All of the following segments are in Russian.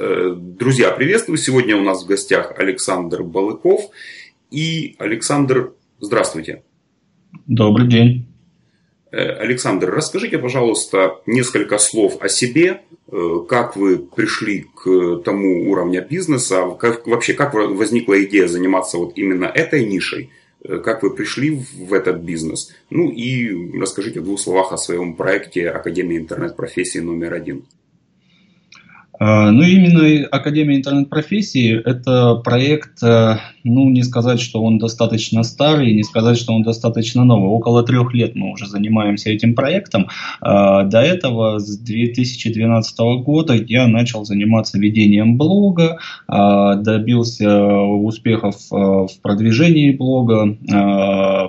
Э, друзья, приветствую. Сегодня у нас в гостях Александр Балыков. И Александр, здравствуйте. Добрый день. Э, Александр, расскажите, пожалуйста, несколько слов о себе, э, как вы пришли к тому уровню бизнеса, как, вообще как возникла идея заниматься вот именно этой нишей, как вы пришли в этот бизнес. Ну и расскажите в двух словах о своем проекте Академии интернет-профессии номер один. А, ну, именно Академия интернет-профессии – это проект, э, ну, не сказать, что он достаточно старый, не сказать, что он достаточно новый. Около трех лет мы уже занимаемся этим проектом. А, до этого, с 2012 года, я начал заниматься ведением блога, а, добился успехов э, в продвижении блога,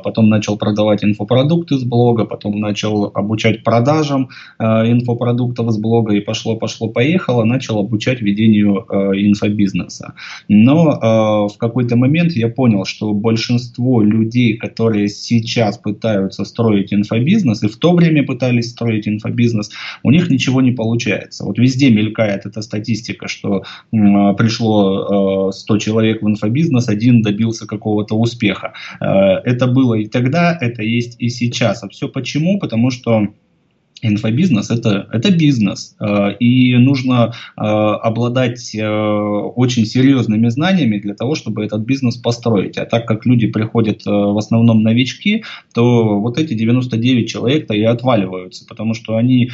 потом начал продавать инфопродукты с блога, потом начал обучать продажам э, инфопродуктов с блога, и пошло-пошло-поехало – начал обучать ведению э, инфобизнеса. Но э, в какой-то момент я понял, что большинство людей, которые сейчас пытаются строить инфобизнес, и в то время пытались строить инфобизнес, у них ничего не получается. Вот везде мелькает эта статистика, что э, пришло э, 100 человек в инфобизнес, один добился какого-то успеха. Э, это было и тогда, это есть и сейчас. А все почему? Потому что Инфобизнес это, это бизнес, э, и нужно э, обладать э, очень серьезными знаниями для того, чтобы этот бизнес построить. А так как люди приходят в основном новички, то вот эти 99 человек-то и отваливаются, потому что они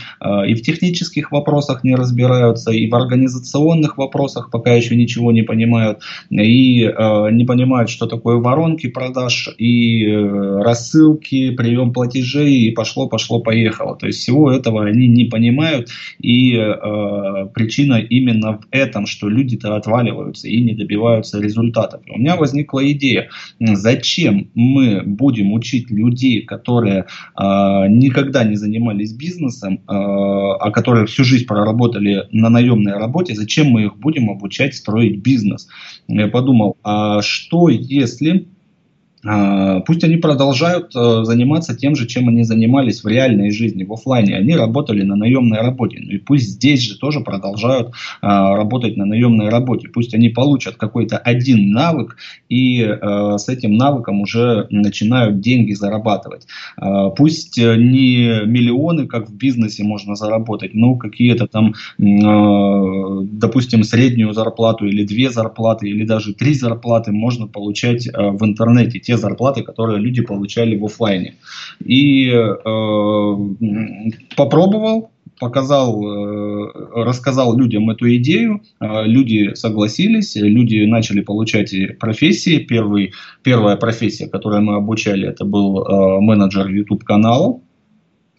и в технических вопросах не разбираются, и в организационных вопросах пока еще ничего не понимают, и не понимают, что такое воронки продаж, и рассылки, прием платежей, и пошло-пошло-поехало. То есть всего этого они не понимают, и э, причина именно в этом, что люди-то отваливаются и не добиваются результатов. У меня возникла идея, зачем мы будем учить людей, которые э, никогда не занимались бизнесом, э, а которые всю жизнь проработали на наемной работе, зачем мы их будем обучать строить бизнес? Я подумал, а что если пусть они продолжают э, заниматься тем же, чем они занимались в реальной жизни, в офлайне. Они работали на наемной работе. Ну и пусть здесь же тоже продолжают а, работать на наемной работе. Пусть они получат какой-то один навык и э, с этим навыком уже начинают деньги зарабатывать. А, пусть не миллионы, как в бизнесе можно заработать, но какие-то там, допустим, среднюю зарплату или две зарплаты, или даже три зарплаты можно получать в интернете. Те зарплаты, которые люди получали в офлайне. И э, попробовал, показал, э, рассказал людям эту идею, э, люди согласились, люди начали получать профессии. Первый, первая профессия, которую мы обучали, это был э, менеджер YouTube канала,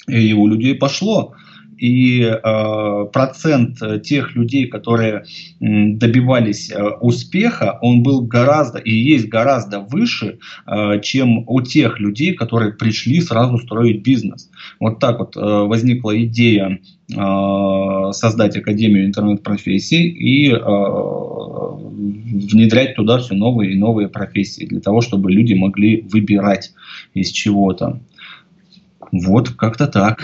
и у людей пошло и э, процент тех людей, которые добивались э, успеха, он был гораздо и есть гораздо выше, э, чем у тех людей, которые пришли сразу строить бизнес. Вот так вот э, возникла идея э, создать Академию интернет-профессий и э, внедрять туда все новые и новые профессии для того, чтобы люди могли выбирать из чего-то. Вот, как-то так.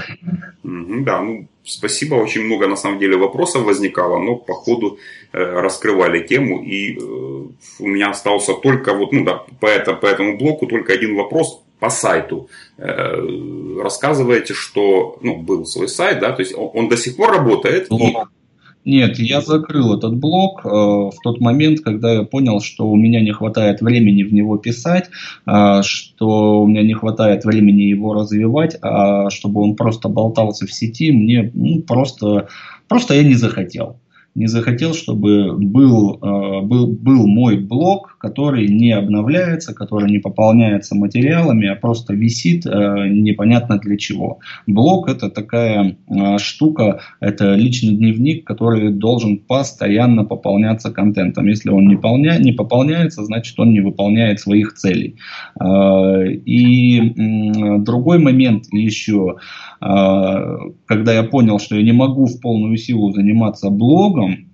Да, ну, спасибо. Очень много, на самом деле, вопросов возникало, но по ходу э, раскрывали тему. И э, у меня остался только вот, ну да, по, это, по этому блоку только один вопрос по сайту. Э, рассказываете, что, ну, был свой сайт, да, то есть он, он до сих пор работает. Блок. И нет, я закрыл этот блог э, в тот момент, когда я понял, что у меня не хватает времени в него писать, э, что у меня не хватает времени его развивать, а чтобы он просто болтался в сети, мне ну, просто, просто я не захотел. Не захотел, чтобы был, э, был, был мой блог, который не обновляется, который не пополняется материалами, а просто висит э, непонятно для чего. Блог это такая э, штука, это личный дневник, который должен постоянно пополняться контентом. Если он не, полня, не пополняется, значит он не выполняет своих целей. И другой момент еще, когда я понял, что я не могу в полную силу заниматься блогом,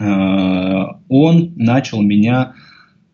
Э, он начал меня э,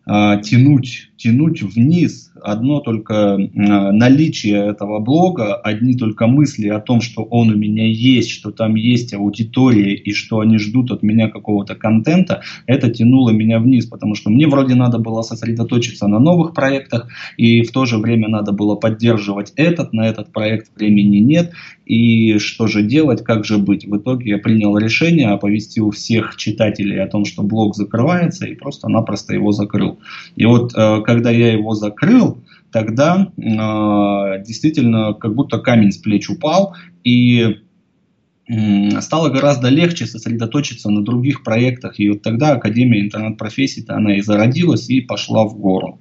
тянуть, тянуть вниз, одно только наличие этого блога, одни только мысли о том, что он у меня есть, что там есть аудитория и что они ждут от меня какого-то контента, это тянуло меня вниз, потому что мне вроде надо было сосредоточиться на новых проектах, и в то же время надо было поддерживать этот, на этот проект времени нет, и что же делать, как же быть. В итоге я принял решение, оповестил всех читателей о том, что блог закрывается, и просто-напросто его закрыл. И вот э, когда я его закрыл, тогда э, действительно как будто камень с плеч упал, и стало гораздо легче сосредоточиться на других проектах. И вот тогда Академия интернет-профессий, она и зародилась, и пошла в гору.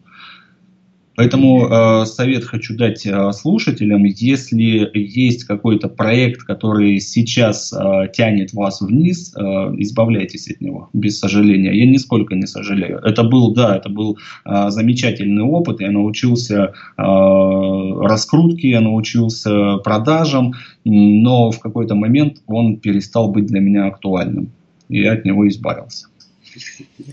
Поэтому э, совет хочу дать э, слушателям, если есть какой-то проект, который сейчас э, тянет вас вниз, э, избавляйтесь от него, без сожаления. Я нисколько не сожалею. Это был, да, это был э, замечательный опыт. Я научился э, раскрутке, я научился продажам, но в какой-то момент он перестал быть для меня актуальным. И я от него избавился.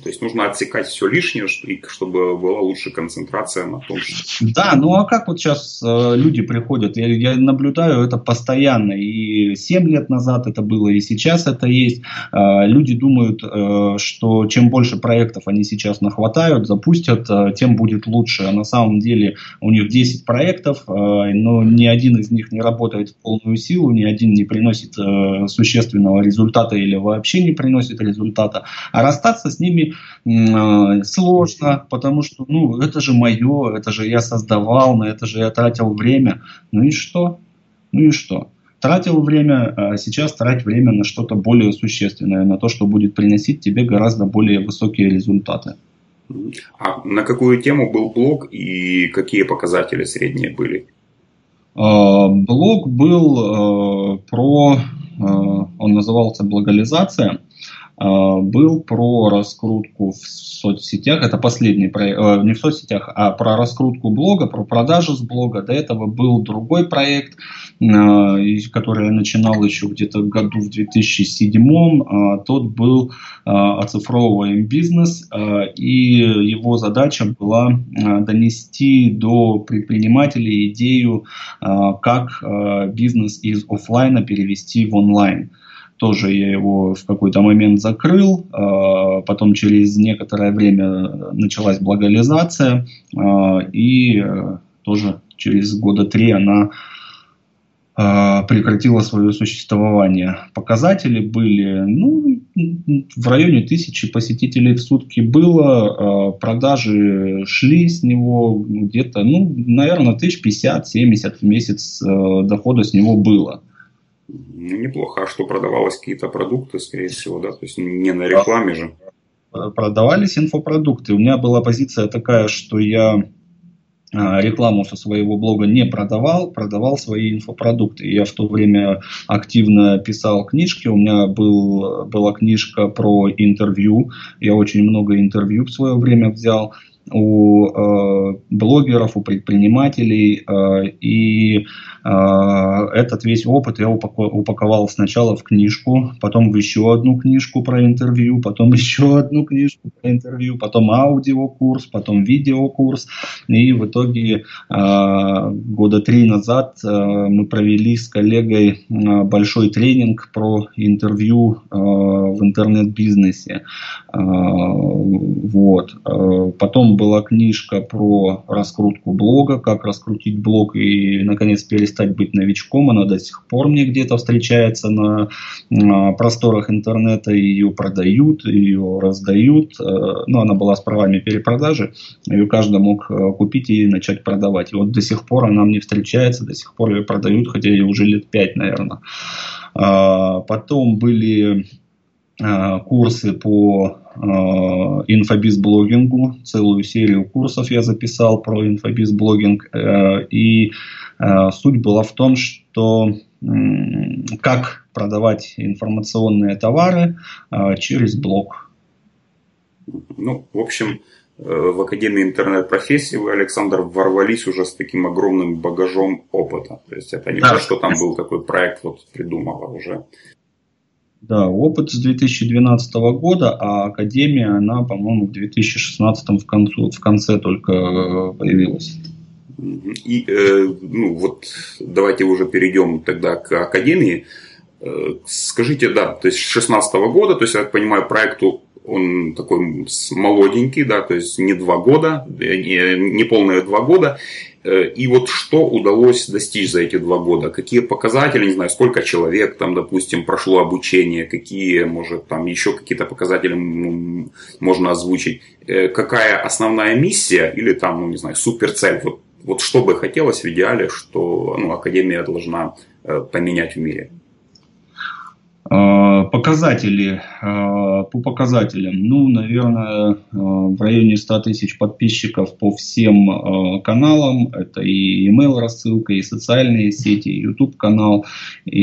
То есть нужно отсекать все лишнее, чтобы была лучшая концентрация на том, что... Да, ну а как вот сейчас э, люди приходят? Я, я наблюдаю это постоянно. И 7 лет назад это было, и сейчас это есть. Э, люди думают, э, что чем больше проектов они сейчас нахватают, запустят, тем будет лучше. А на самом деле у них 10 проектов, но ни один из них не работает в полную силу, ни один не приносит существенного результата или вообще не приносит результата. А раз расстаться с ними э, сложно, потому что, ну, это же мое, это же я создавал, на это же я тратил время. Ну и что? Ну и что? Тратил время, а сейчас трать время на что-то более существенное, на то, что будет приносить тебе гораздо более высокие результаты. А на какую тему был блог и какие показатели средние были? А, блог был э, про, э, он назывался «Благализация». А, был про раскрутку в соцсетях. Это последний проект, э, не в соцсетях, а про раскрутку блога, про продажу с блога. До этого был другой проект, а, который я начинал еще где-то году в 2007. А, тот был «Оцифровываем бизнес», и его задача была донести до предпринимателей идею, как бизнес из офлайна перевести в онлайн тоже я его в какой-то момент закрыл, а, потом через некоторое время началась благализация, а, и э, тоже через года три она а, прекратила свое существование. Показатели были ну, в районе тысячи посетителей в сутки было, продажи шли с него где-то, ну, наверное, тысяч пятьдесят, семьдесят в месяц э, дохода с него было. Ну, неплохо. А что продавалось какие-то продукты, скорее всего, да? То есть не на рекламе же. Продавались инфопродукты. У меня была позиция такая, что я а, рекламу со своего блога не продавал, продавал свои инфопродукты. Я в то время активно писал книжки, у меня был, была книжка про интервью, я очень много интервью в свое время взял у э, блогеров, у предпринимателей, э, и а, этот весь опыт я упаковал сначала в книжку, потом в еще одну книжку про интервью, потом еще одну книжку про интервью, потом аудиокурс, потом видеокурс. И в итоге а, года три назад а, мы провели с коллегой большой тренинг про интервью в интернет-бизнесе. Вот. Потом была книжка про раскрутку блога, как раскрутить блог и, наконец, перестать быть новичком, она до сих пор мне где-то встречается на, на просторах интернета, ее продают, ее раздают, э, ну, она была с правами перепродажи, ее каждый мог э, купить и начать продавать. И вот до сих пор она мне встречается, до сих пор ее продают, хотя ей уже лет пять, наверное. А, потом были а, курсы по инфобиз-блогингу, целую серию курсов я записал про инфобиз-блогинг, э, и Э, суть была в том, что как продавать информационные товары э, через блог. Ну, в общем, э, в Академии интернет-профессии вы, Александр, ворвались уже с таким огромным багажом опыта. То есть это не да. то, что там был такой проект, вот придумала уже. Да, опыт с 2012 года, а Академия, она, по-моему, в 2016 в, концу, в конце только появилась. И э, ну вот давайте уже перейдем тогда к академии. Э, скажите, да, то есть с 16 года, то есть я так понимаю, проекту он такой молоденький, да, то есть не два года, не, не полные два года. Э, и вот что удалось достичь за эти два года? Какие показатели, не знаю, сколько человек там, допустим, прошло обучение, какие, может, там еще какие-то показатели можно озвучить? Э, какая основная миссия или там, ну, не знаю, суперцель? Вот, вот что бы хотелось в идеале, что ну, Академия должна э, поменять в мире? А, показатели, а, по показателям, ну, наверное, а, в районе 100 тысяч подписчиков по всем каналам. Это и email рассылка, и социальные сети, и YouTube канал, и,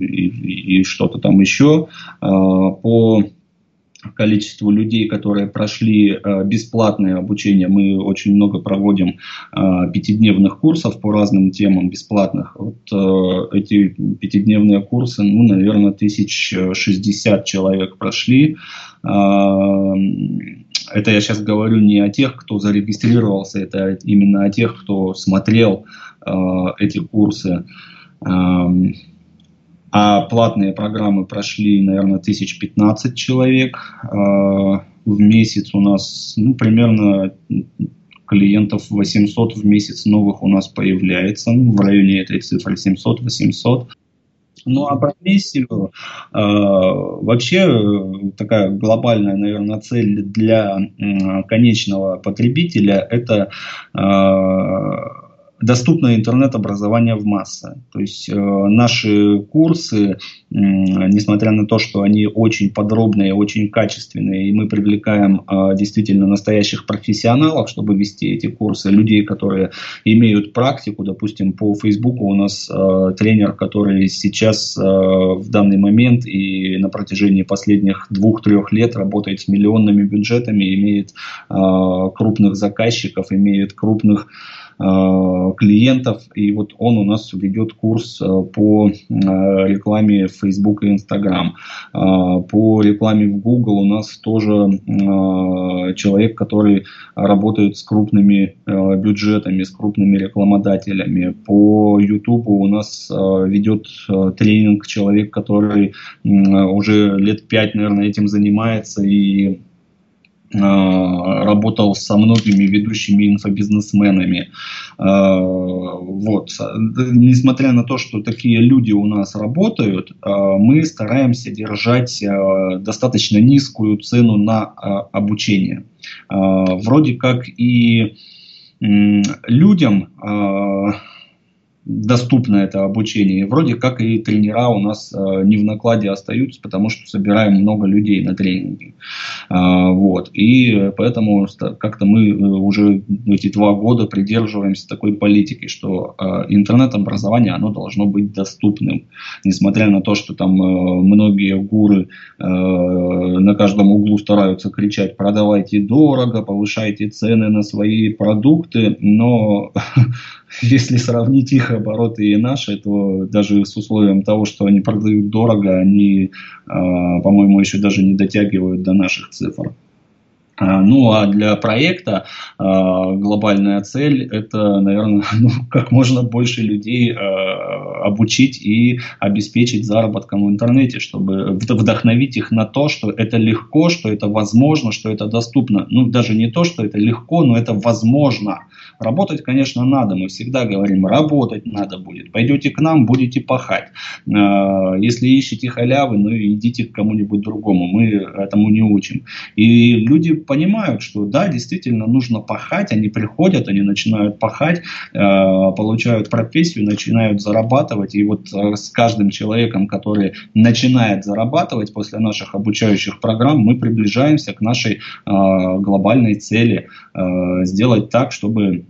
и, и что-то там еще. По количеству людей, которые прошли э, бесплатное обучение. Мы очень много проводим э, пятидневных курсов по разным темам бесплатных. Вот э, эти пятидневные курсы, ну, наверное, тысяч шестьдесят человек прошли. Это я сейчас говорю не о тех, кто зарегистрировался, это именно о тех, кто смотрел эти курсы. А платные программы прошли, наверное, тысяч 15 человек. А, в месяц у нас ну, примерно клиентов 800 в месяц новых у нас появляется. Ну, в районе этой цифры 700-800. Ну а профессию э, вообще такая глобальная, наверное, цель для э, конечного потребителя это э, доступное интернет-образование в массы. То есть э, наши курсы, э, несмотря на то, что они очень подробные, очень качественные, и мы привлекаем э, действительно настоящих профессионалов, чтобы вести эти курсы, людей, которые имеют практику, допустим, по Фейсбуку у нас э, тренер, который сейчас э, в данный момент и на протяжении последних двух-трех лет работает с миллионными бюджетами, имеет э, крупных заказчиков, имеет крупных клиентов. И вот он у нас ведет курс э, по э, рекламе в Facebook и Instagram. По рекламе в Google у нас тоже человек, который работает с крупными бюджетами, с крупными рекламодателями. По YouTube у нас ведет тренинг человек, который уже лет пять, наверное, этим занимается и Э, работал со многими ведущими инфобизнесменами. Э, вот. Несмотря на то, что такие люди у нас работают, э, мы стараемся держать достаточно низкую цену на обучение. Вроде как и людям доступно это обучение. И вроде как и тренера у нас э, не в накладе остаются, потому что собираем много людей на тренинги. А, вот. И поэтому как-то мы э, уже эти два года придерживаемся такой политики, что э, интернет-образование оно должно быть доступным. Несмотря на то, что там э, многие гуры э, на каждом углу стараются кричать продавайте дорого, повышайте цены на свои продукты, но если сравнить их обороты и наши, то даже с условием того, что они продают дорого, они, а, по-моему, еще даже не дотягивают до наших цифр. А, ну а для проекта а, глобальная цель это, наверное, ну, как можно больше людей обучить и обеспечить заработком в интернете, чтобы вдохновить их на то, что это легко, что это возможно, что это доступно. Ну даже не то, что это легко, но это возможно. Работать, конечно, надо. Мы всегда говорим, работать надо будет. Пойдете к нам, будете пахать. А, если ищете халявы, ну идите к кому-нибудь другому. Мы этому не учим. И люди понимают, что да, действительно нужно пахать. Они приходят, они начинают пахать, а, получают профессию, начинают зарабатывать. И вот а, с каждым человеком, который начинает зарабатывать после наших обучающих программ, мы приближаемся к нашей глобальной цели сделать так, чтобы Э,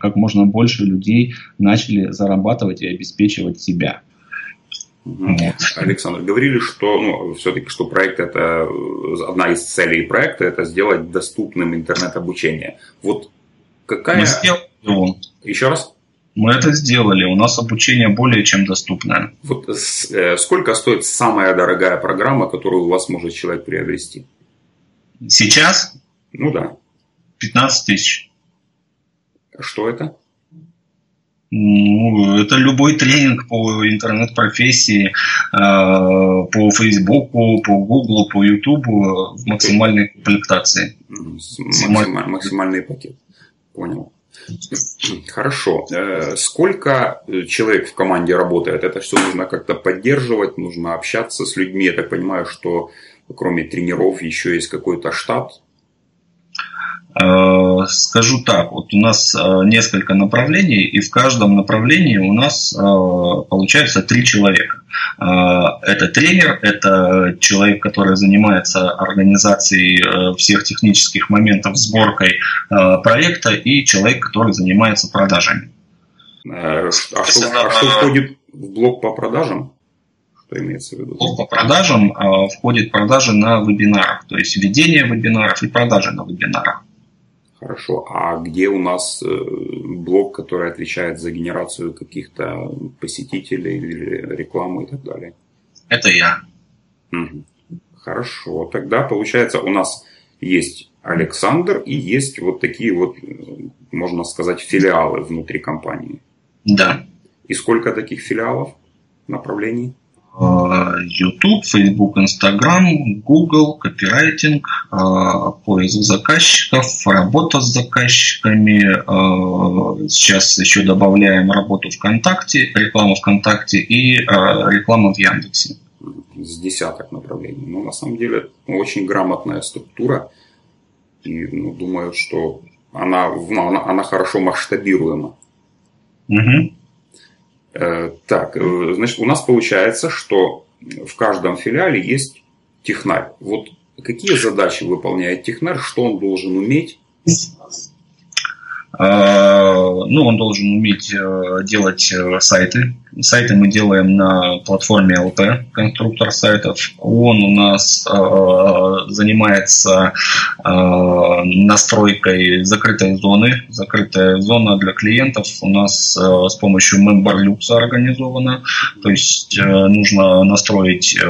как можно больше людей начали зарабатывать и обеспечивать себя. Александр, говорили, что ну, все-таки что проект это одна из целей проекта это сделать доступным интернет-обучение. Вот какая. Мы сделали Еще раз? Мы это сделали. У нас обучение более чем доступное. Вот э, сколько стоит самая дорогая программа, которую у вас может человек приобрести? Сейчас? Ну да. 15 тысяч. Что это? Ну, это любой тренинг по интернет-профессии, э, по Фейсбуку, по Гуглу, по Ютубу в максимальной комплектации. Максимальный, максимальный пакет. Понял. Хорошо. Э, сколько человек в команде работает? Это все нужно как-то поддерживать, нужно общаться с людьми. Я так понимаю, что кроме тренеров еще есть какой-то штат Э, скажу так, вот у нас э, несколько направлений, и в каждом направлении у нас э, получается три человека. Это тренер, это человек, который занимается организацией всех технических моментов, сборкой проекта, и человек, который занимается продажами. А что, а что входит в блок по продажам? Что имеется в виду? Блок по продажам входит продажи на вебинарах, то есть ведение вебинаров и продажи на вебинарах. Хорошо. А где у нас э, блок, который отвечает за генерацию каких-то посетителей или рекламы и так далее? Это я. Угу. Хорошо. Тогда получается у нас есть Александр и есть вот такие вот, можно сказать, филиалы внутри компании. Да. И сколько таких филиалов направлений? Э, YouTube, Facebook, Instagram, Google, копирайтинг, э, поиск заказчиков, работа с заказчиками. Э, сейчас еще добавляем работу ВКонтакте, рекламу ВКонтакте и рекламу в Яндексе. С десяток направлений. Но на самом деле очень грамотная структура. И ну, думаю, что она, ну, она, она хорошо масштабируема. Угу. Э, так, э, значит, у нас получается, что в каждом филиале есть технарь. Вот какие задачи выполняет технарь, что он должен уметь? А, ну, он должен уметь э, делать сайты. Сайты мы делаем на платформе LP, конструктор сайтов. Он у нас занимается настройкой закрытой зоны. Закрытая зона для клиентов у нас э, с помощью MemberLux организована. То есть э, нужно настроить э,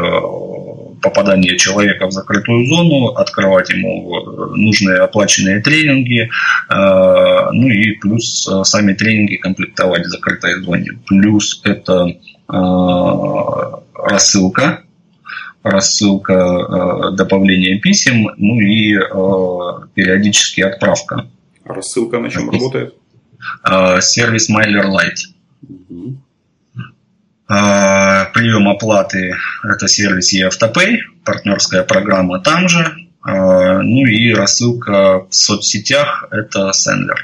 попадание человека в закрытую зону, открывать ему нужные оплаченные тренинги, ну и плюс сами тренинги комплектовать в закрытой зоне. Плюс это рассылка рассылка, э, добавление писем, ну и э, периодически отправка. Рассылка на чем работает? Э, сервис Mailer Lite. Угу. Прием оплаты – это сервис eAutoPay, партнерская программа там же. Ну и рассылка в соцсетях – это Sendler.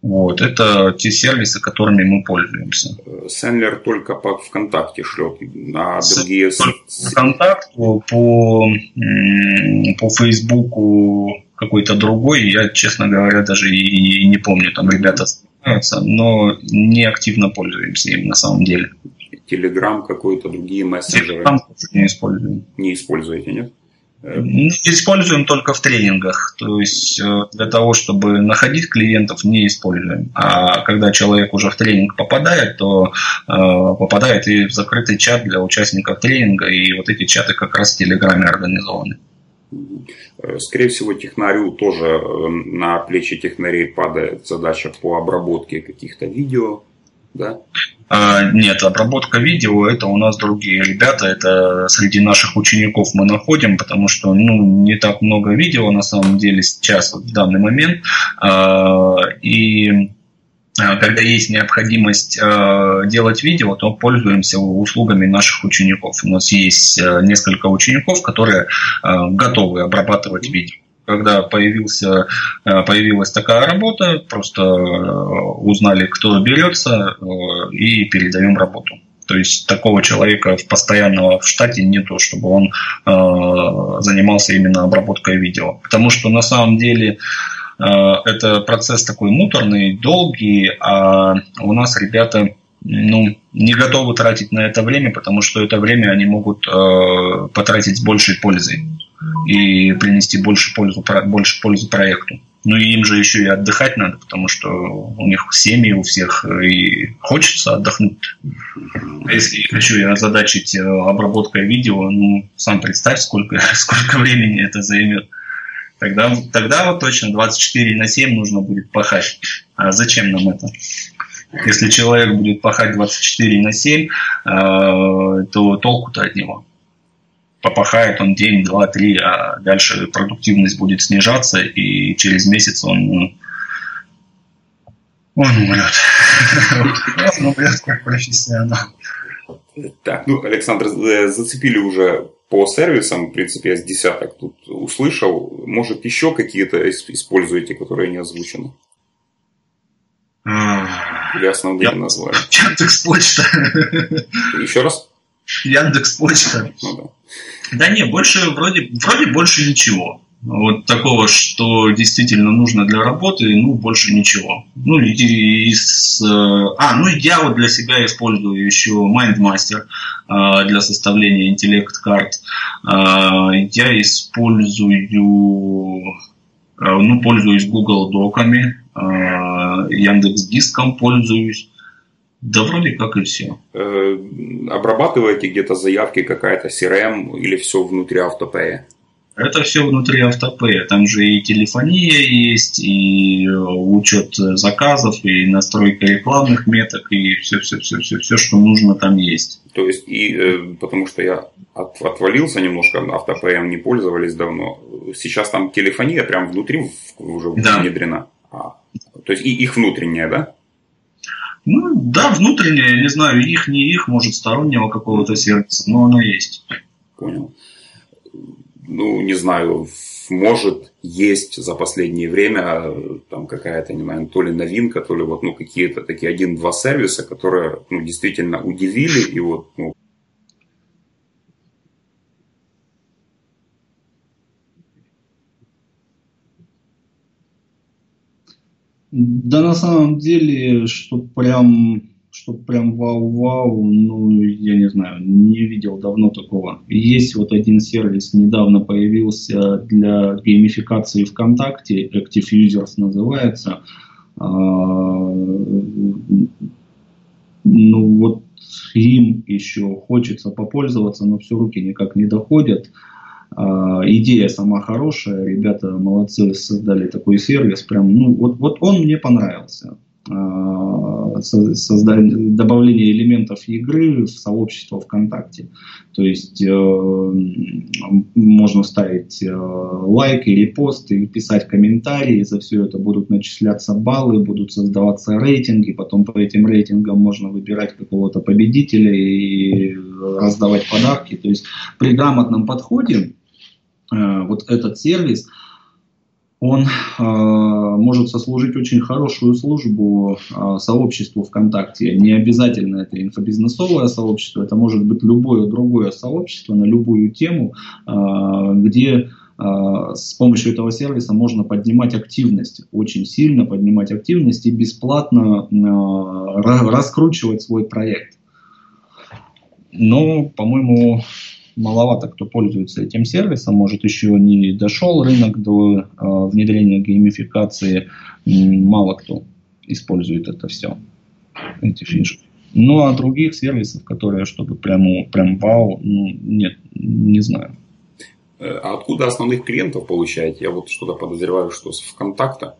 Вот, это те сервисы, которыми мы пользуемся. Сендлер только по ВКонтакте шлет, а другие... По ВКонтакту, по, по Фейсбуку какой-то другой, я, честно говоря, даже и не помню, там ребята занимаются, но не активно пользуемся им на самом деле. Телеграм какой-то, другие мессенджеры? Телеграм не используем. Не используете, нет? Используем только в тренингах. То есть э, для того, чтобы находить клиентов, не используем. А когда человек уже в тренинг попадает, то э, попадает и в закрытый чат для участников тренинга. И вот эти чаты как раз в Телеграме организованы. Э, скорее всего, технарю тоже на плечи технарей падает задача по обработке каких-то видео, да? А, нет, обработка видео это у нас другие ребята, это среди наших учеников мы находим, потому что ну, не так много видео на самом деле сейчас, вот, в данный момент. А, и когда есть необходимость делать видео, то пользуемся услугами наших учеников. У нас есть несколько учеников, которые готовы обрабатывать видео когда появился, э, появилась такая работа, просто э, узнали, кто берется, э, и передаем работу. То есть такого человека в постоянного в штате нету, чтобы он э, занимался именно обработкой видео. Потому что на самом деле э, это процесс такой муторный, долгий, а у нас ребята ну, не готовы тратить на это время, потому что это время они могут э, потратить с большей пользой и принести больше пользу, больше пользу проекту. Ну и им же еще и отдыхать надо, потому что у них семьи у всех и хочется отдохнуть. А если еще и озадачить э, обработкой видео, ну, сам представь, сколько, сколько времени это займет. Тогда, тогда вот точно 24 на 7 нужно будет пахать. А зачем нам это? Если человек будет пахать 24 на 7, э, то толку-то от него. Попахает он день, два, три, а дальше продуктивность будет снижаться, и через месяц он, ну, он умрет. Он умрет как профессионал. Так, ну, Александр, э, зацепили уже по сервисам, в принципе, я с десяток тут услышал. Может, еще какие-то используете, которые не озвучены? Или основные Я... названия? Яндекс Почта. Еще раз? Яндекс Почта. Ну, да. да не, больше вроде, вроде больше ничего. Вот такого, что действительно нужно для работы, ну, больше ничего. Ну, из, э, а, ну, я вот для себя использую еще MindMaster э, для составления интеллект-карт. Э, я использую, ну, пользуюсь Google Доками, Яндекс Диском пользуюсь. Да вроде как и все. Обрабатываете где-то заявки какая-то CRM или все внутри автопея? Это все внутри автопея. Там же и телефония есть, и э, учет заказов, и настройка рекламных меток, и все, все, все, все, все, что нужно там есть. То есть, и э, потому что я от, отвалился немножко, автопеем не пользовались давно. Сейчас там телефония прям внутри уже да. внедрена. А, то есть и их внутренняя, да? Ну да, внутренняя, не знаю, их, не их, может, стороннего какого-то сервиса, но она есть. Понял ну, не знаю, может, есть за последнее время там какая-то, не знаю, то ли новинка, то ли вот, ну, какие-то такие один-два сервиса, которые, ну, действительно удивили, и вот, ну, Да на самом деле, что прям чтобы прям вау-вау, ну, я не знаю, не видел давно такого. Есть вот один сервис, недавно появился для геймификации ВКонтакте, Active Users называется. А, ну, вот им еще хочется попользоваться, но все руки никак не доходят. А, идея сама хорошая, ребята молодцы, создали такой сервис, прям, ну, вот, вот он мне понравился. А, создание, добавление элементов игры в сообщество ВКонтакте. То есть э, можно ставить э, лайк или пост и писать комментарии, за все это будут начисляться баллы, будут создаваться рейтинги, потом по этим рейтингам можно выбирать какого-то победителя и раздавать подарки. То есть при грамотном подходе э, вот этот сервис – он э, может сослужить очень хорошую службу э, сообществу ВКонтакте. Не обязательно это инфобизнесовое сообщество, это может быть любое другое сообщество на любую тему, э, где с помощью этого сервиса можно поднимать активность, очень сильно поднимать активность и бесплатно раскручивать свой проект. Но, по-моему, маловато кто пользуется этим сервисом, может еще не дошел рынок до э, внедрения геймификации, мало кто использует это все, эти фишки. Ну а других сервисов, которые чтобы прямо прям вау, ну нет, не знаю. Э, а откуда основных клиентов получаете? Я вот что-то подозреваю, что с ВКонтакта.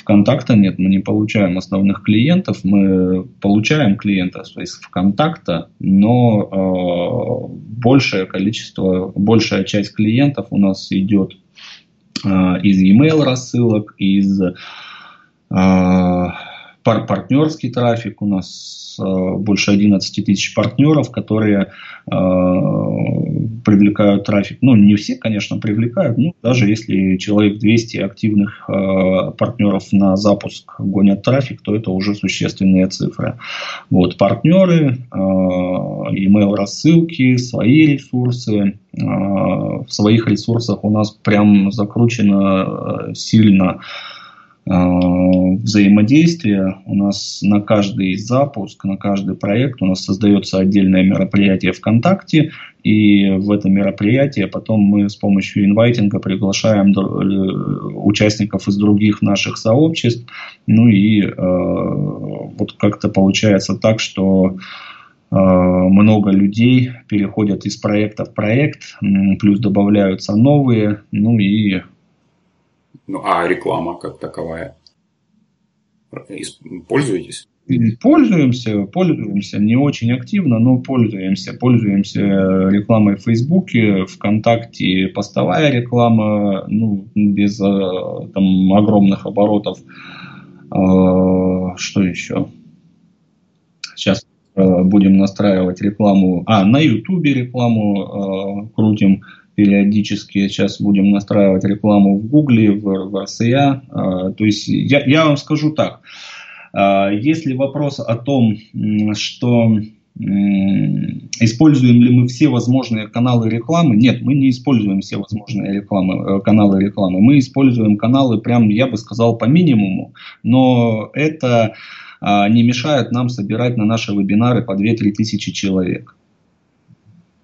ВКонтакта нет, мы не получаем основных клиентов, мы получаем клиентов из ВКонтакта, но э, большее количество, большая часть клиентов у нас идет э, из e-mail рассылок, из э, пар партнерский трафик. У нас э, больше 11 тысяч партнеров, которые э, привлекают трафик. Ну, не все, конечно, привлекают, но даже если человек 200 активных э, партнеров на запуск гонят трафик, то это уже существенные цифры. Вот, партнеры, э, email рассылки, свои ресурсы. Э, в своих ресурсах у нас прям закручено э, сильно Э, взаимодействия. У нас на каждый запуск, на каждый проект у нас создается отдельное мероприятие ВКонтакте, и в это мероприятие потом мы с помощью инвайтинга приглашаем э, участников из других наших сообществ. Ну и э, вот как-то получается так, что много людей переходят из проекта в проект, плюс добавляются новые, ну и... Ну а реклама как таковая? Пользуетесь? Пользуемся, пользуемся не очень активно, но пользуемся. Пользуемся рекламой в Фейсбуке, ВКонтакте, постовая реклама, ну, без там, огромных оборотов. Что еще? Сейчас Э, будем настраивать рекламу, а на Ютубе рекламу э, крутим периодически. Сейчас будем настраивать рекламу в Гугле, в, в RCA. Э, то есть я, я вам скажу так. Э, если вопрос о том, что используем ли мы все возможные каналы рекламы? Нет, мы не используем все возможные рекламы, э, каналы рекламы. Мы используем каналы прям, я бы сказал, по минимуму. Но это а, не мешают нам собирать на наши вебинары по 2-3 тысячи человек.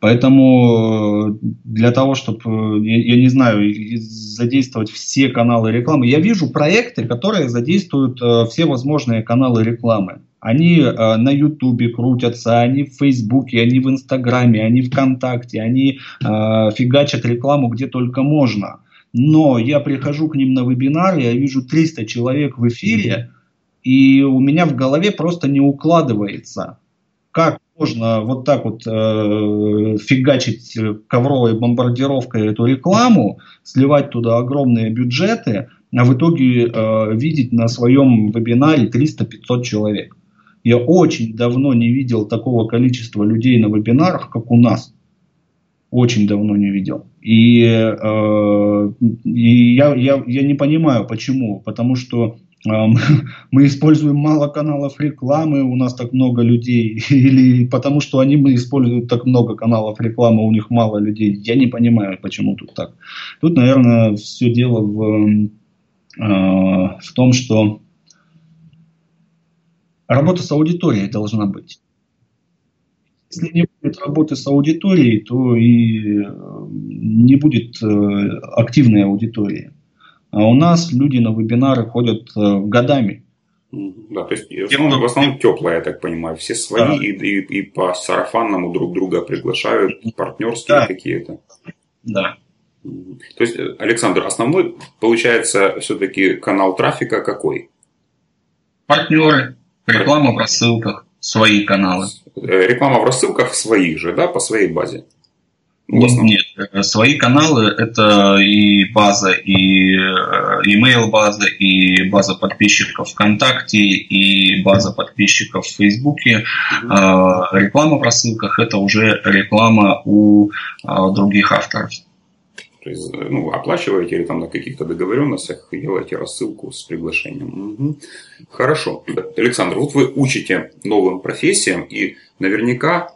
Поэтому э, для того, чтобы, э, я, не знаю, задействовать все каналы рекламы, я вижу проекты, которые задействуют э, все возможные каналы рекламы. Они на Ютубе крутятся, они в Фейсбуке, они в Инстаграме, они ВКонтакте, они фигачат рекламу где только можно. Но я прихожу к ним на вебинар, я вижу 300 человек в эфире, и у меня в голове просто не укладывается, как можно вот так вот э, фигачить ковровой бомбардировкой эту рекламу, сливать туда огромные бюджеты, а в итоге э, видеть на своем вебинаре 300-500 человек. Я очень давно не видел такого количества людей на вебинарах, как у нас. Очень давно не видел. И, э, и я, я, я не понимаю, почему. Потому что мы используем мало каналов рекламы, у нас так много людей, или потому что они мы используют так много каналов рекламы, у них мало людей. Я не понимаю, почему тут так. Тут, наверное, все дело в, а, в том, что работа с аудиторией должна быть. Если не будет работы с аудиторией, то и не будет э, активной аудитории. А у нас люди на вебинары ходят э, годами. Да, то есть в основном, в основном теплые, я так понимаю. Все свои да. и, и, и по сарафанному друг друга приглашают, партнерские да. какие-то. Да. То есть, Александр, основной, получается, все-таки канал трафика какой? Партнеры, реклама в рассылках, свои каналы. Э, реклама в рассылках в своих же, да, по своей базе? Нет, э, свои каналы это и база, и э, email база, и база подписчиков ВКонтакте, и база подписчиков в Фейсбуке. Mm-hmm. Реклама в рассылках это уже реклама у а, других авторов. То есть, э, ну, оплачиваете или там на каких-то договоренностях делаете рассылку с приглашением. Угу. Хорошо. Александр, вот вы учите новым профессиям, и наверняка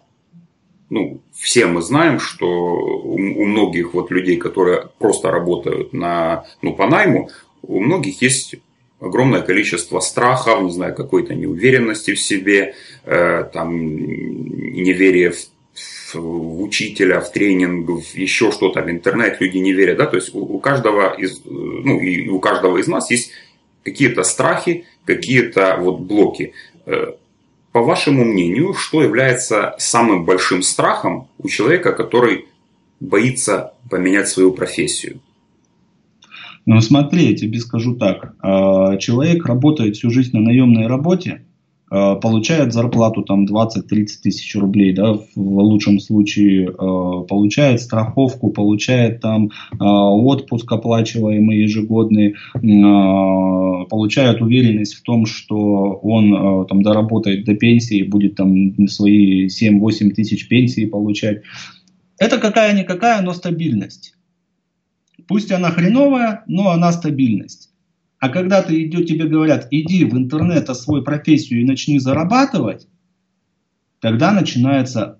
ну, все мы знаем, что у, многих вот людей, которые просто работают на, ну, по найму, у многих есть огромное количество страхов, не знаю, какой-то неуверенности в себе, э, там, неверие в, в, учителя, в тренинг, в еще что-то, в интернет люди не верят, да, то есть у, у каждого из, ну, и у каждого из нас есть какие-то страхи, какие-то вот блоки. По вашему мнению, что является самым большим страхом у человека, который боится поменять свою профессию? Ну, смотри, я тебе скажу так. А, человек работает всю жизнь на наемной работе, получает зарплату там 20-30 тысяч рублей, да, в лучшем случае э, получает страховку, получает там э, отпуск оплачиваемый ежегодный, получает уверенность в том, что он там доработает до пенсии, будет там свои 7-8 тысяч пенсии получать. Это какая-никакая, но стабильность. Пусть она хреновая, но она стабильность. А когда ты идет, тебе говорят, иди в интернет, освой профессию и начни зарабатывать, тогда начинается,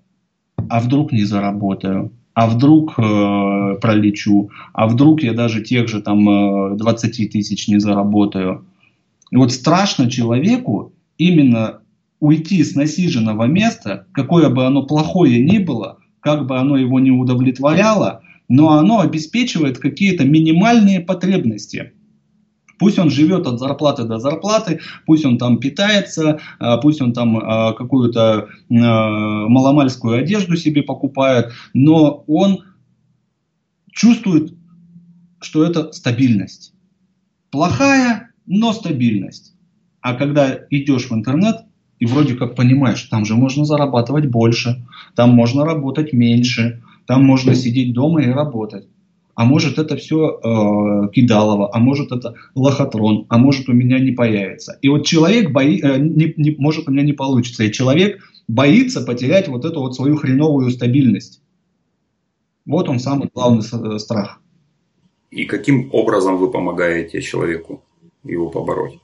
а вдруг не заработаю, а вдруг э, пролечу, а вдруг я даже тех же там э, 20 тысяч не заработаю. И вот страшно человеку именно уйти с насиженного места, какое бы оно плохое ни было, как бы оно его не удовлетворяло, но оно обеспечивает какие-то минимальные потребности. Пусть он живет от зарплаты до зарплаты, пусть он там питается, а, пусть он там а, какую-то маломальскую одежду себе покупает, но он чувствует, что это стабильность. Плохая, но стабильность. А когда идешь в интернет, и вроде как понимаешь, там же можно зарабатывать больше, там можно работать меньше, там можно сидеть дома и работать а может это все э, кидалово, а может это лохотрон, а может у меня не появится. И вот человек бои, э, не, не, может у меня не получится, и человек боится потерять вот эту вот свою хреновую стабильность. Вот он самый главный э, страх. И каким образом вы помогаете человеку его побороть?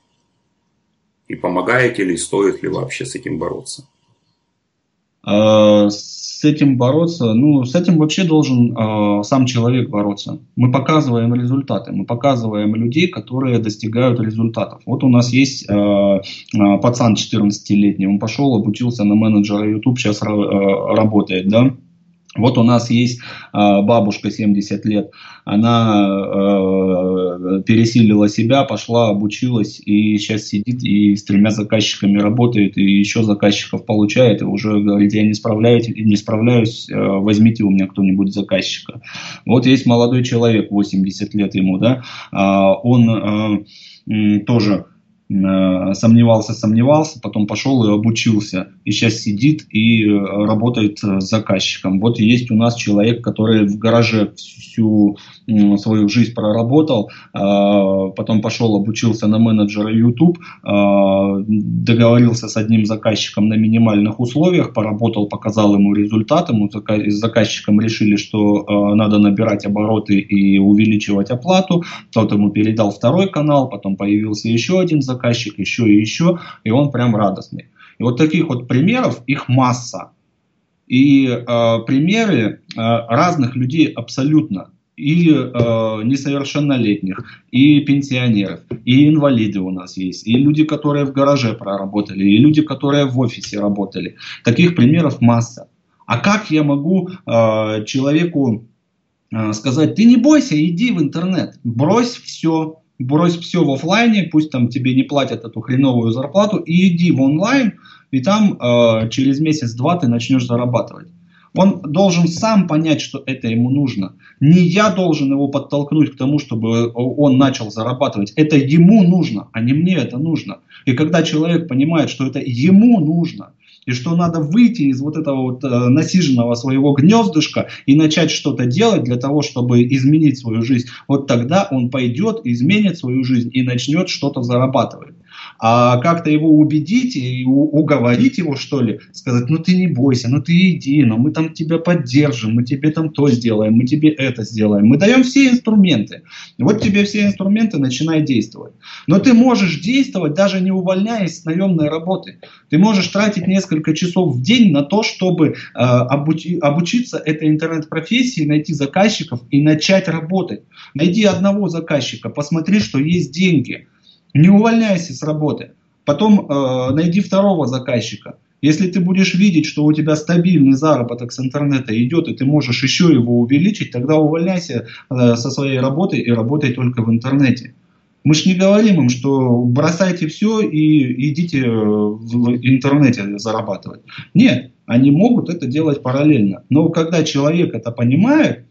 И помогаете ли, стоит ли вообще с этим бороться? Э, с этим бороться, ну, с этим вообще должен э, сам человек бороться. Мы показываем результаты, мы показываем людей, которые достигают результатов. Вот у нас есть э, э, пацан 14-летний, он пошел, обучился на менеджера YouTube, сейчас э, работает, да, вот у нас есть э, бабушка 70 лет, она э, пересилила себя, пошла, обучилась и сейчас сидит и с тремя заказчиками работает и еще заказчиков получает и уже говорит, я не справляюсь, не справляюсь, э, возьмите у меня кто-нибудь заказчика. Вот есть молодой человек, 80 лет ему, да, он тоже сомневался, сомневался, потом пошел и обучился, и сейчас сидит и э, работает с заказчиком. Вот есть у нас человек, который в гараже всю свою жизнь проработал, потом пошел, обучился на менеджера YouTube, договорился с одним заказчиком на минимальных условиях, поработал, показал ему результат, ему с заказчиком решили, что надо набирать обороты и увеличивать оплату, тот ему передал второй канал, потом появился еще один заказчик, еще и еще, и он прям радостный. И вот таких вот примеров, их масса. И э, примеры э, разных людей абсолютно и э, несовершеннолетних, и пенсионеров, и инвалиды у нас есть, и люди, которые в гараже проработали, и люди, которые в офисе работали. Таких примеров масса. А как я могу э, человеку э, сказать, ты не бойся, иди в интернет, брось все, брось все в офлайне, пусть там тебе не платят эту хреновую зарплату, и иди в онлайн, и там э, через месяц-два ты начнешь зарабатывать. Он должен сам понять, что это ему нужно. Не я должен его подтолкнуть к тому, чтобы он начал зарабатывать. Это ему нужно, а не мне это нужно. И когда человек понимает, что это ему нужно, и что надо выйти из вот этого вот э, насиженного своего гнездышка и начать что-то делать для того, чтобы изменить свою жизнь, вот тогда он пойдет, изменит свою жизнь и начнет что-то зарабатывать а как-то его убедить и уговорить его, что ли, сказать, ну ты не бойся, ну ты иди, но мы там тебя поддержим, мы тебе там то сделаем, мы тебе это сделаем. Мы даем все инструменты. Вот тебе все инструменты, начинай действовать. Но ты можешь действовать, даже не увольняясь с наемной работы. Ты можешь тратить несколько часов в день на то, чтобы э, обучи, обучиться этой интернет-профессии, найти заказчиков и начать работать. Найди одного заказчика, посмотри, что есть деньги – не увольняйся с работы. Потом э, найди второго заказчика. Если ты будешь видеть, что у тебя стабильный заработок с интернета идет, и ты можешь еще его увеличить, тогда увольняйся э, со своей работы и работай только в интернете. Мы же не говорим им, что бросайте все и идите э, в интернете зарабатывать. Нет, они могут это делать параллельно. Но когда человек это понимает,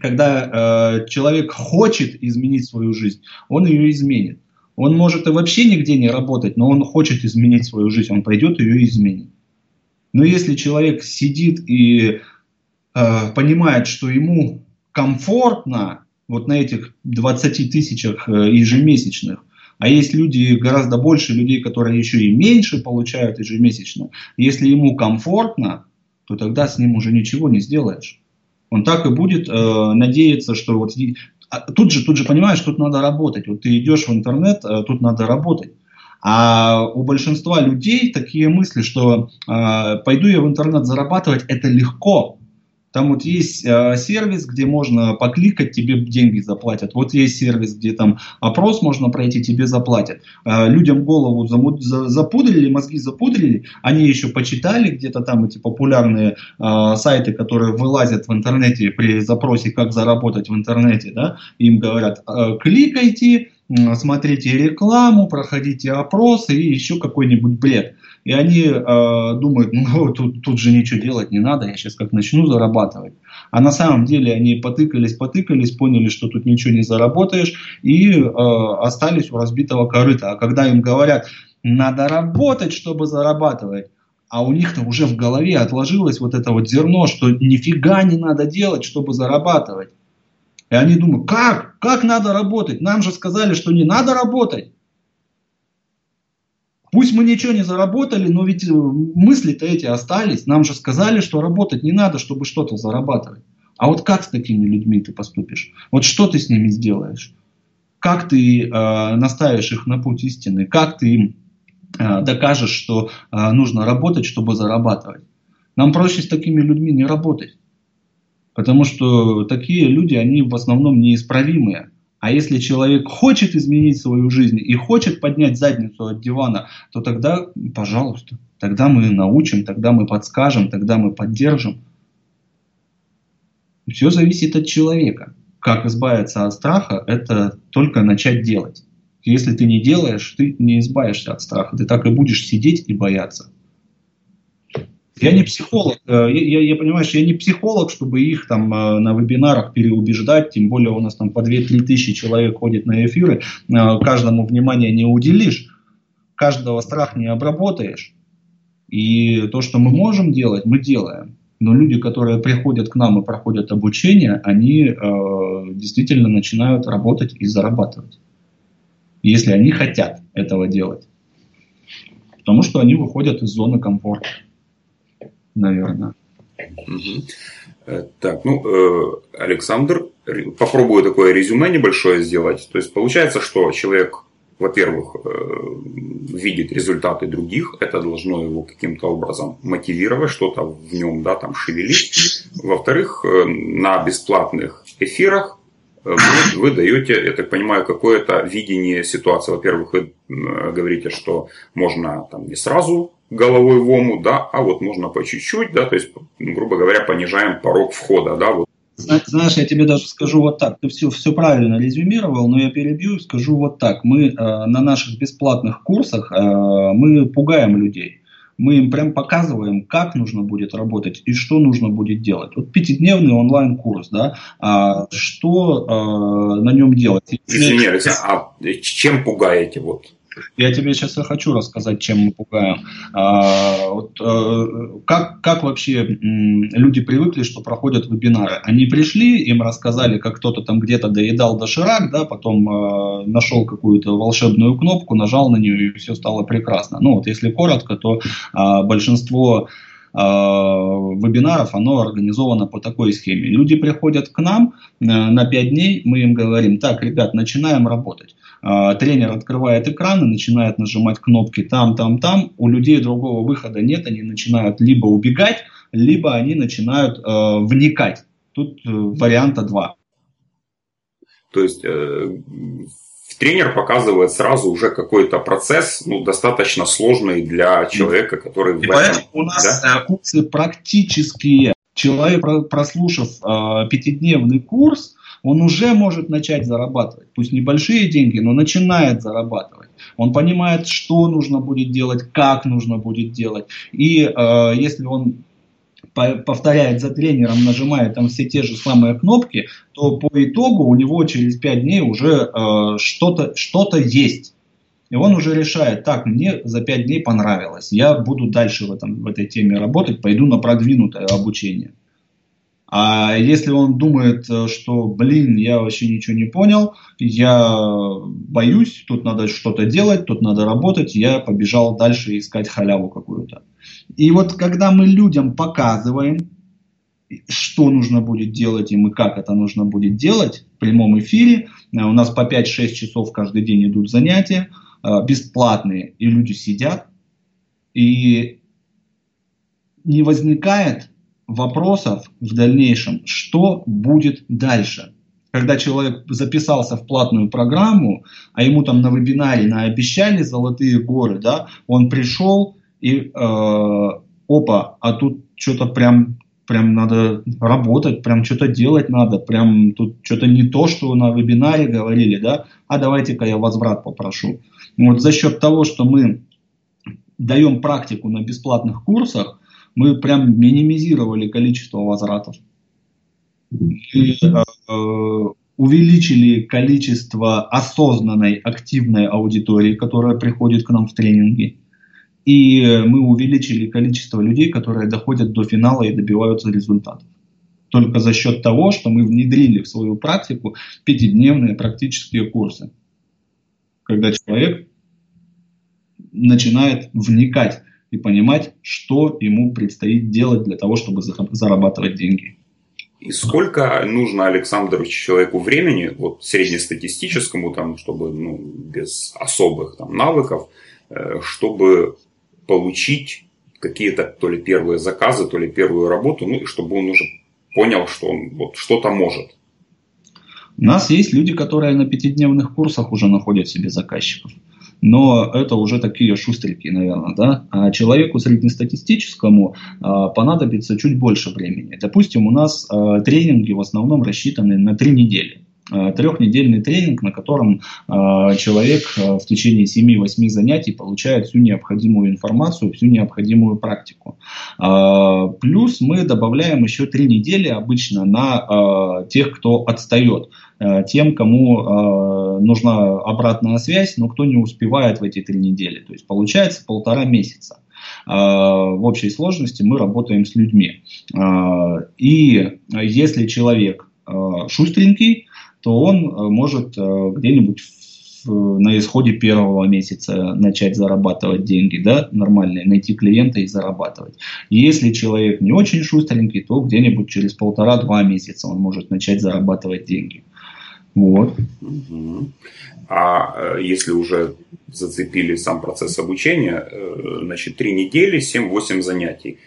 когда э, человек хочет изменить свою жизнь, он ее изменит. Он может и вообще нигде не работать, но он хочет изменить свою жизнь, он пойдет ее изменит. Но если человек сидит и э, понимает, что ему комфортно вот на этих 20 тысячах э, ежемесячных, а есть люди, гораздо больше людей, которые еще и меньше получают ежемесячно, если ему комфортно, то тогда с ним уже ничего не сделаешь. Он так и будет э, надеяться, что вот а тут же, тут же понимаешь, тут надо работать. Вот ты идешь в интернет, э, тут надо работать. А у большинства людей такие мысли, что э, пойду я в интернет зарабатывать, это легко. Там вот есть э, сервис, где можно покликать, тебе деньги заплатят. Вот есть сервис, где там опрос можно пройти, тебе заплатят. Э, людям голову заму- за- запудрили, мозги запудрили. Они еще почитали где-то там эти популярные э, сайты, которые вылазят в интернете при запросе, как заработать в интернете. Да? Им говорят, э, кликайте, смотрите рекламу, проходите опросы и еще какой-нибудь бред. И они э, думают, ну тут, тут же ничего делать не надо, я сейчас как начну зарабатывать. А на самом деле они потыкались, потыкались, поняли, что тут ничего не заработаешь и э, остались у разбитого корыта. А когда им говорят, надо работать, чтобы зарабатывать, а у них-то уже в голове отложилось вот это вот зерно, что нифига не надо делать, чтобы зарабатывать. И они думают, как? Как надо работать? Нам же сказали, что не надо работать. Пусть мы ничего не заработали, но ведь э, мысли-то эти остались. Нам же сказали, что работать не надо, чтобы что-то зарабатывать. А вот как с такими людьми ты поступишь? Вот что ты с ними сделаешь? Как ты э, наставишь их на путь истины? Как ты им э, докажешь, что э, нужно работать, чтобы зарабатывать? Нам проще с такими людьми не работать. Потому что такие люди, они в основном неисправимые. А если человек хочет изменить свою жизнь и хочет поднять задницу от дивана, то тогда, пожалуйста, тогда мы научим, тогда мы подскажем, тогда мы поддержим. Все зависит от человека. Как избавиться от страха, это только начать делать. Если ты не делаешь, ты не избавишься от страха. Ты так и будешь сидеть и бояться. Я не психолог, э, я, я, я понимаешь, я не психолог, чтобы их там э, на вебинарах переубеждать, тем более у нас там по 2-3 тысячи человек ходит на эфиры, э, каждому внимания не уделишь, каждого страх не обработаешь. И то, что мы можем делать, мы делаем. Но люди, которые приходят к нам и проходят обучение, они э, действительно начинают работать и зарабатывать. Если они хотят этого делать. Потому что они выходят из зоны комфорта наверное. Угу. Так, ну, э, Александр, попробую такое резюме небольшое сделать. То есть получается, что человек, во-первых, э, видит результаты других, это должно его каким-то образом мотивировать, что-то в нем, да, там шевелить. Во-вторых, на бесплатных эфирах вы, вы даете, я так понимаю, какое-то видение ситуации. Во-первых, вы говорите, что можно там не сразу головой в омут, да, а вот можно по чуть-чуть, да, то есть, грубо говоря, понижаем порог входа, да, вот. Знаешь, я тебе даже скажу вот так, ты все, все правильно резюмировал, но я перебью и скажу вот так. Мы э, на наших бесплатных курсах э, мы пугаем людей. Мы им прям показываем, как нужно будет работать и что нужно будет делать. Вот пятидневный онлайн-курс, да, а что э, на нем делать? Извини, а чем пугаете вот? Я тебе сейчас хочу рассказать, чем мы пугаем. А, вот, а, как, как вообще м, люди привыкли, что проходят вебинары? Они пришли, им рассказали, как кто-то там где-то доедал доширак, да, потом а, нашел какую-то волшебную кнопку, нажал на нее, и все стало прекрасно. Ну вот, если коротко, то а, большинство вебинаров, оно организовано по такой схеме. Люди приходят к нам на 5 дней, мы им говорим, так, ребят, начинаем работать. А, тренер открывает экран и начинает нажимать кнопки там, там, там. У людей другого выхода нет, они начинают либо убегать, либо они начинают э, вникать. Тут э, варианта два. То есть э, тренер показывает сразу уже какой-то процесс, ну, достаточно сложный для человека, который... И в этом, у нас да? Э, курсы практические. Человек, прослушав э, пятидневный курс, он уже может начать зарабатывать. Пусть небольшие деньги, но начинает зарабатывать. Он понимает, что нужно будет делать, как нужно будет делать. И э, если он повторяет за тренером, нажимает там все те же самые кнопки, то по итогу у него через 5 дней уже э, что-то что есть. И он уже решает, так, мне за 5 дней понравилось, я буду дальше в, этом, в этой теме работать, пойду на продвинутое обучение. А если он думает, э, что, блин, я вообще ничего не понял, я боюсь, тут надо что-то делать, тут надо работать, я побежал дальше искать халяву какую-то. И вот когда мы людям показываем, что нужно будет делать им и как это нужно будет делать в прямом эфире, э, у нас по 5-6 часов каждый день идут занятия, э, бесплатные, и люди сидят, и не возникает вопросов в дальнейшем, что будет дальше. Когда человек записался в платную программу, а ему там на вебинаре наобещали золотые горы, да, он пришел и э, опа, а тут что-то прям прям надо работать, прям что-то делать надо, прям тут что-то не то, что на вебинаре говорили, да, а давайте-ка я возврат попрошу. Вот за счет того, что мы даем практику на бесплатных курсах, мы прям минимизировали количество возвратов. И, э, увеличили количество осознанной, активной аудитории, которая приходит к нам в тренинги. И мы увеличили количество людей, которые доходят до финала и добиваются результатов. Только за счет того, что мы внедрили в свою практику пятидневные практические курсы. Когда человек начинает вникать и понимать, что ему предстоит делать для того, чтобы зарабатывать деньги. И сколько нужно Александру человеку времени, вот среднестатистическому, там, чтобы ну, без особых там, навыков, э, чтобы получить какие-то то ли первые заказы, то ли первую работу, ну и чтобы он уже понял, что он вот что-то может. У нас есть люди, которые на пятидневных курсах уже находят себе заказчиков. Но это уже такие шустрики, наверное, да. А человеку среднестатистическому а, понадобится чуть больше времени. Допустим, у нас а, тренинги в основном рассчитаны на три недели. Э, трехнедельный тренинг, на котором э, человек э, в течение 7-8 занятий получает всю необходимую информацию, всю необходимую практику. Плюс мы добавляем еще 3 недели обычно на тех, кто отстает тем, кому нужна обратная связь, но кто не успевает в эти три недели. То есть получается полтора месяца. В общей сложности мы работаем с людьми. И если человек шустренький, то он э, может э, где-нибудь на исходе первого месяца начать зарабатывать деньги, да, нормальные, найти клиента и зарабатывать. Если человек не очень шустренький, то где-нибудь через полтора-два месяца он может начать зарабатывать деньги. Вот. А э, если уже зацепили сам процесс обучения, значит, три недели, 7-8 занятий.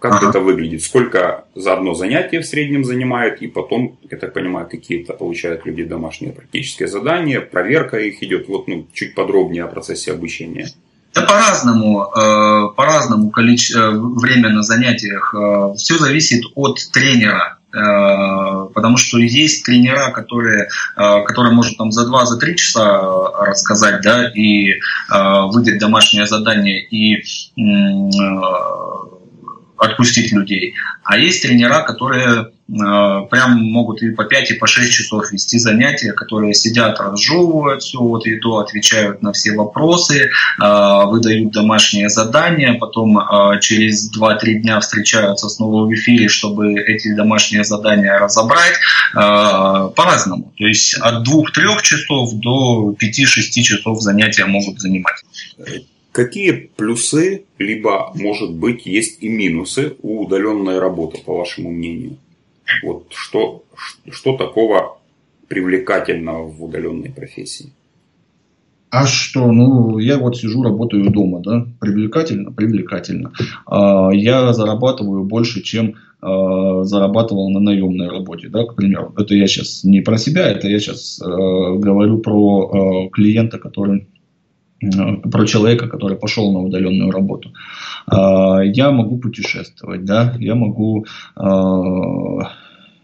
Как ага. это выглядит? Сколько за одно занятие в среднем занимает? И потом, я так понимаю, какие-то получают люди домашние практические задания, проверка их идет. Вот ну, чуть подробнее о процессе обучения. Да по-разному, э, по-разному количество, э, время на занятиях. Э, Все зависит от тренера потому что есть тренера, которые, которые может там за 2-3 часа рассказать, да, и выдать домашнее задание, и отпустить людей. А есть тренера, которые э, прям могут и по 5, и по 6 часов вести занятия, которые сидят, разжевывают все вот и то, отвечают на все вопросы, э, выдают домашние задания, потом э, через 2-3 дня встречаются снова в эфире, чтобы эти домашние задания разобрать. Э, по-разному. То есть от 2-3 часов до 5-6 часов занятия могут занимать. Какие плюсы, либо, может быть, есть и минусы у удаленной работы, по вашему мнению? Вот что, что такого привлекательного в удаленной профессии? А что, ну, я вот сижу, работаю дома, да, привлекательно, привлекательно. А, я зарабатываю больше, чем а, зарабатывал на наемной работе, да, к примеру. Это я сейчас не про себя, это я сейчас а, говорю про клиента, который про человека, который пошел на удаленную работу. А, я могу путешествовать, да, я могу а,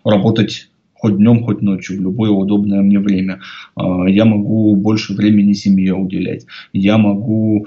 работать хоть днем, хоть ночью, в любое удобное мне время. А, я могу больше времени семье уделять. Я могу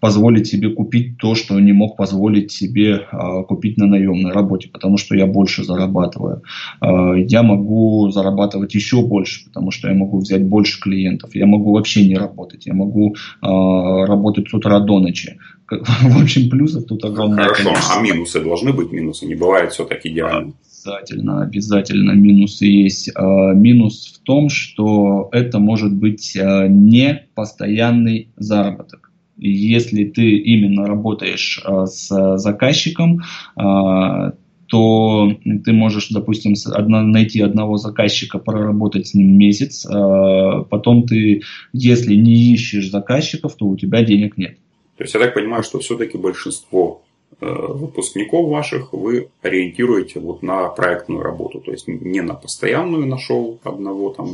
позволить себе купить то, что не мог позволить себе а, купить на наемной работе, потому что я больше зарабатываю. А, я могу зарабатывать еще больше, потому что я могу взять больше клиентов. Я могу вообще не работать. Я могу а, работать с утра до ночи. В общем, плюсов тут огромное Хорошо, количество. а минусы должны быть минусы? Не бывает все так идеально. Обязательно, обязательно минусы есть. Минус в том, что это может быть не постоянный заработок если ты именно работаешь а, с заказчиком, а, то ты можешь, допустим, найти одного заказчика, проработать с ним месяц, а, потом ты, если не ищешь заказчиков, то у тебя денег нет. То есть я так понимаю, что все-таки большинство выпускников ваших вы ориентируете вот на проектную работу, то есть не на постоянную нашел одного там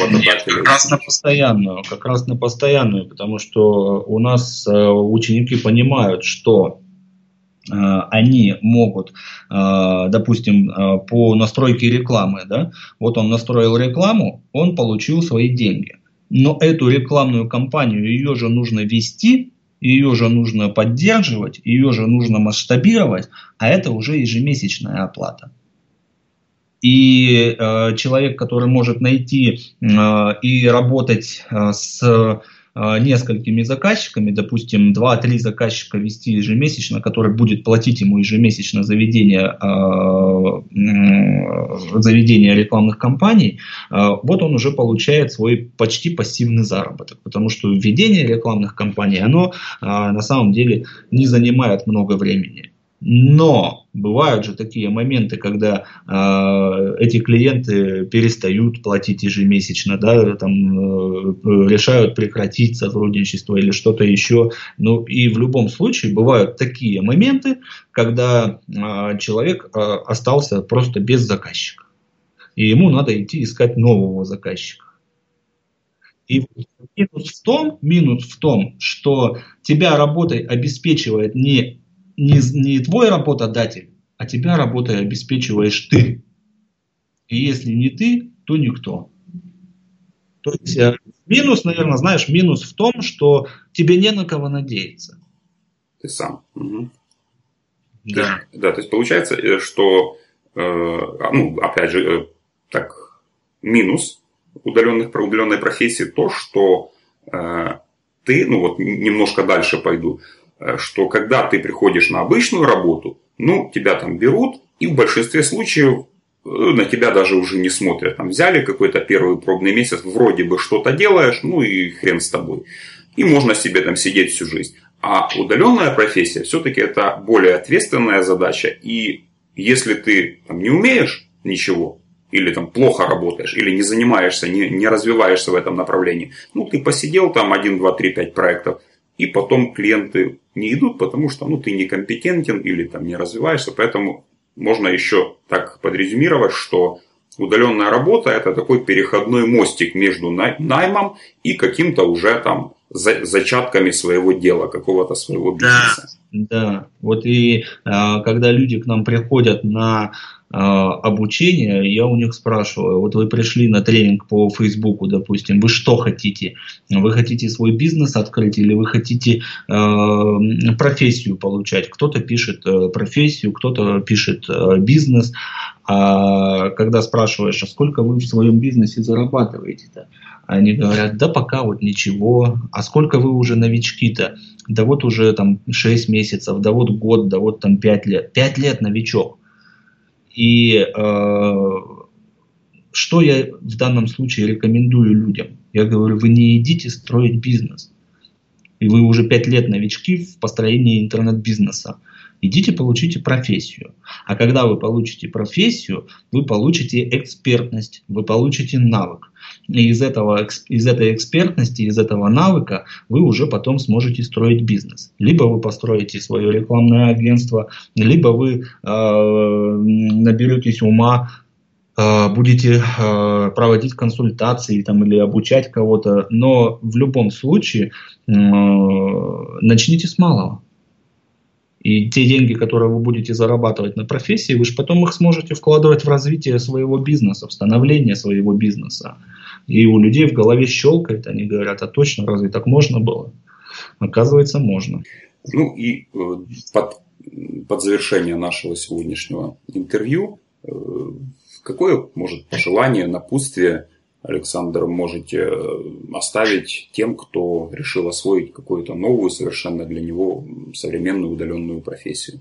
работодателя. Нет, как раз на постоянную, как раз на постоянную, потому что у нас э, ученики понимают, что они могут, допустим, по настройке рекламы, да, вот он настроил рекламу, он получил свои деньги. Но эту рекламную кампанию, ее же нужно вести, ее же нужно поддерживать, ее же нужно масштабировать, а это уже ежемесячная оплата. И э, человек, который может найти э, и работать э, с несколькими заказчиками, допустим, 2-3 заказчика вести ежемесячно, который будет платить ему ежемесячно заведение, э, заведение рекламных кампаний, э, вот он уже получает свой почти пассивный заработок, потому что введение рекламных кампаний, оно на самом деле не занимает много времени. Но бывают же такие моменты, когда э, эти клиенты перестают платить ежемесячно, да, там, э, решают прекратить сотрудничество или что-то еще. Ну и в любом случае бывают такие моменты, когда э, человек э, остался просто без заказчика. И ему надо идти искать нового заказчика. И минус в том, минус в том, что тебя работой обеспечивает не не, не твой работодатель, а тебя работой обеспечиваешь ты. И если не ты, то никто. То есть э, минус, наверное, знаешь, минус в том, что тебе не на кого надеяться. Ты сам. Угу. Да. Есть, да, то есть получается, э, что, э, а, ну, опять же, э, так, минус удаленных, удаленной профессии то, что э, ты, ну вот немножко дальше пойду, Э, что когда ты приходишь на обычную работу, ну, тебя там берут, и в большинстве случаев э, на тебя даже уже не смотрят. Там взяли какой-то первый пробный месяц, вроде бы что-то делаешь, ну и хрен с тобой. И можно себе там сидеть всю жизнь. А удаленная профессия все-таки это более ответственная задача. И если ты там, не умеешь ничего, или там плохо работаешь, или не занимаешься, не, не развиваешься в этом направлении, ну ты посидел там 1, 2, 3, 5 проектов, и потом клиенты не идут, потому что ну, ты некомпетентен или там не развиваешься. Поэтому можно еще так подрезюмировать, что удаленная работа это такой переходной мостик между наймом и каким-то уже там зачатками своего дела, какого-то своего бизнеса. Да, да. Вот и а, когда люди к нам приходят на обучения, я у них спрашиваю, вот вы пришли на тренинг по Фейсбуку, допустим, вы что хотите? Вы хотите свой бизнес открыть или вы хотите э, профессию получать? Кто-то пишет э, профессию, кто-то пишет э, бизнес. А когда спрашиваешь, а сколько вы в своем бизнесе зарабатываете-то? Они говорят, да пока вот ничего. А сколько вы уже новички-то? Да вот уже там 6 месяцев, да вот год, да вот там 5 лет. 5 лет новичок. И э, что я в данном случае рекомендую людям? Я говорю, вы не идите строить бизнес. И вы уже пять лет новички в построении интернет-бизнеса. Идите получите профессию. А когда вы получите профессию, вы получите экспертность, вы получите навык. И из, этого, из этой экспертности, из этого навыка вы уже потом сможете строить бизнес. Либо вы построите свое рекламное агентство, либо вы э, наберетесь ума, э, будете э, проводить консультации там, или обучать кого-то. Но в любом случае э, начните с малого. И те деньги, которые вы будете зарабатывать на профессии, вы же потом их сможете вкладывать в развитие своего бизнеса, в становление своего бизнеса. И у людей в голове щелкает, они говорят, а точно, разве так можно было? Оказывается, можно. Ну и э, под, под завершение нашего сегодняшнего интервью, э, какое может пожелание, напутствие Александр, можете э, оставить тем, кто решил освоить какую-то новую, совершенно для него современную удаленную профессию?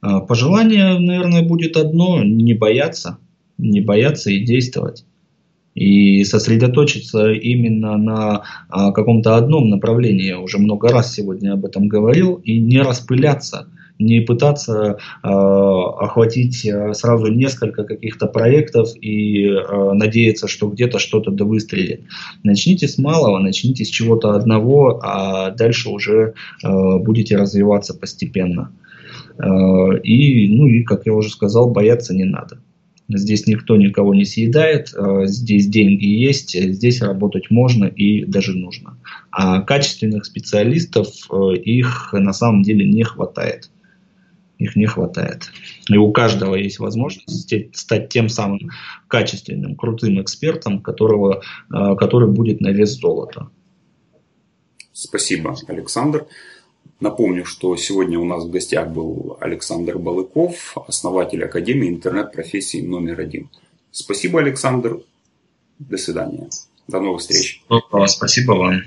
А, пожелание, наверное, будет одно – не бояться, не бояться и действовать. И сосредоточиться именно на а, каком-то одном направлении. Я уже много раз сегодня об этом говорил. И не распыляться – не пытаться э, охватить э, сразу несколько каких-то проектов и э, надеяться, что где-то что-то да выстрелит. Начните с малого, начните с чего-то одного, а дальше уже э, будете развиваться постепенно. Э, и, ну и, как я уже сказал, бояться не надо. Здесь никто никого не съедает, э, здесь деньги есть, здесь работать можно и даже нужно. А качественных специалистов э, их на самом деле не хватает. Их не хватает. И у каждого есть возможность стать тем самым качественным, крутым экспертом, которого, э, который будет на вес золота. Спасибо, Александр. Напомню, что сегодня у нас в гостях был Александр Балыков, основатель Академии интернет-профессий номер один. Спасибо, Александр. До свидания. До новых встреч. Спасибо вам.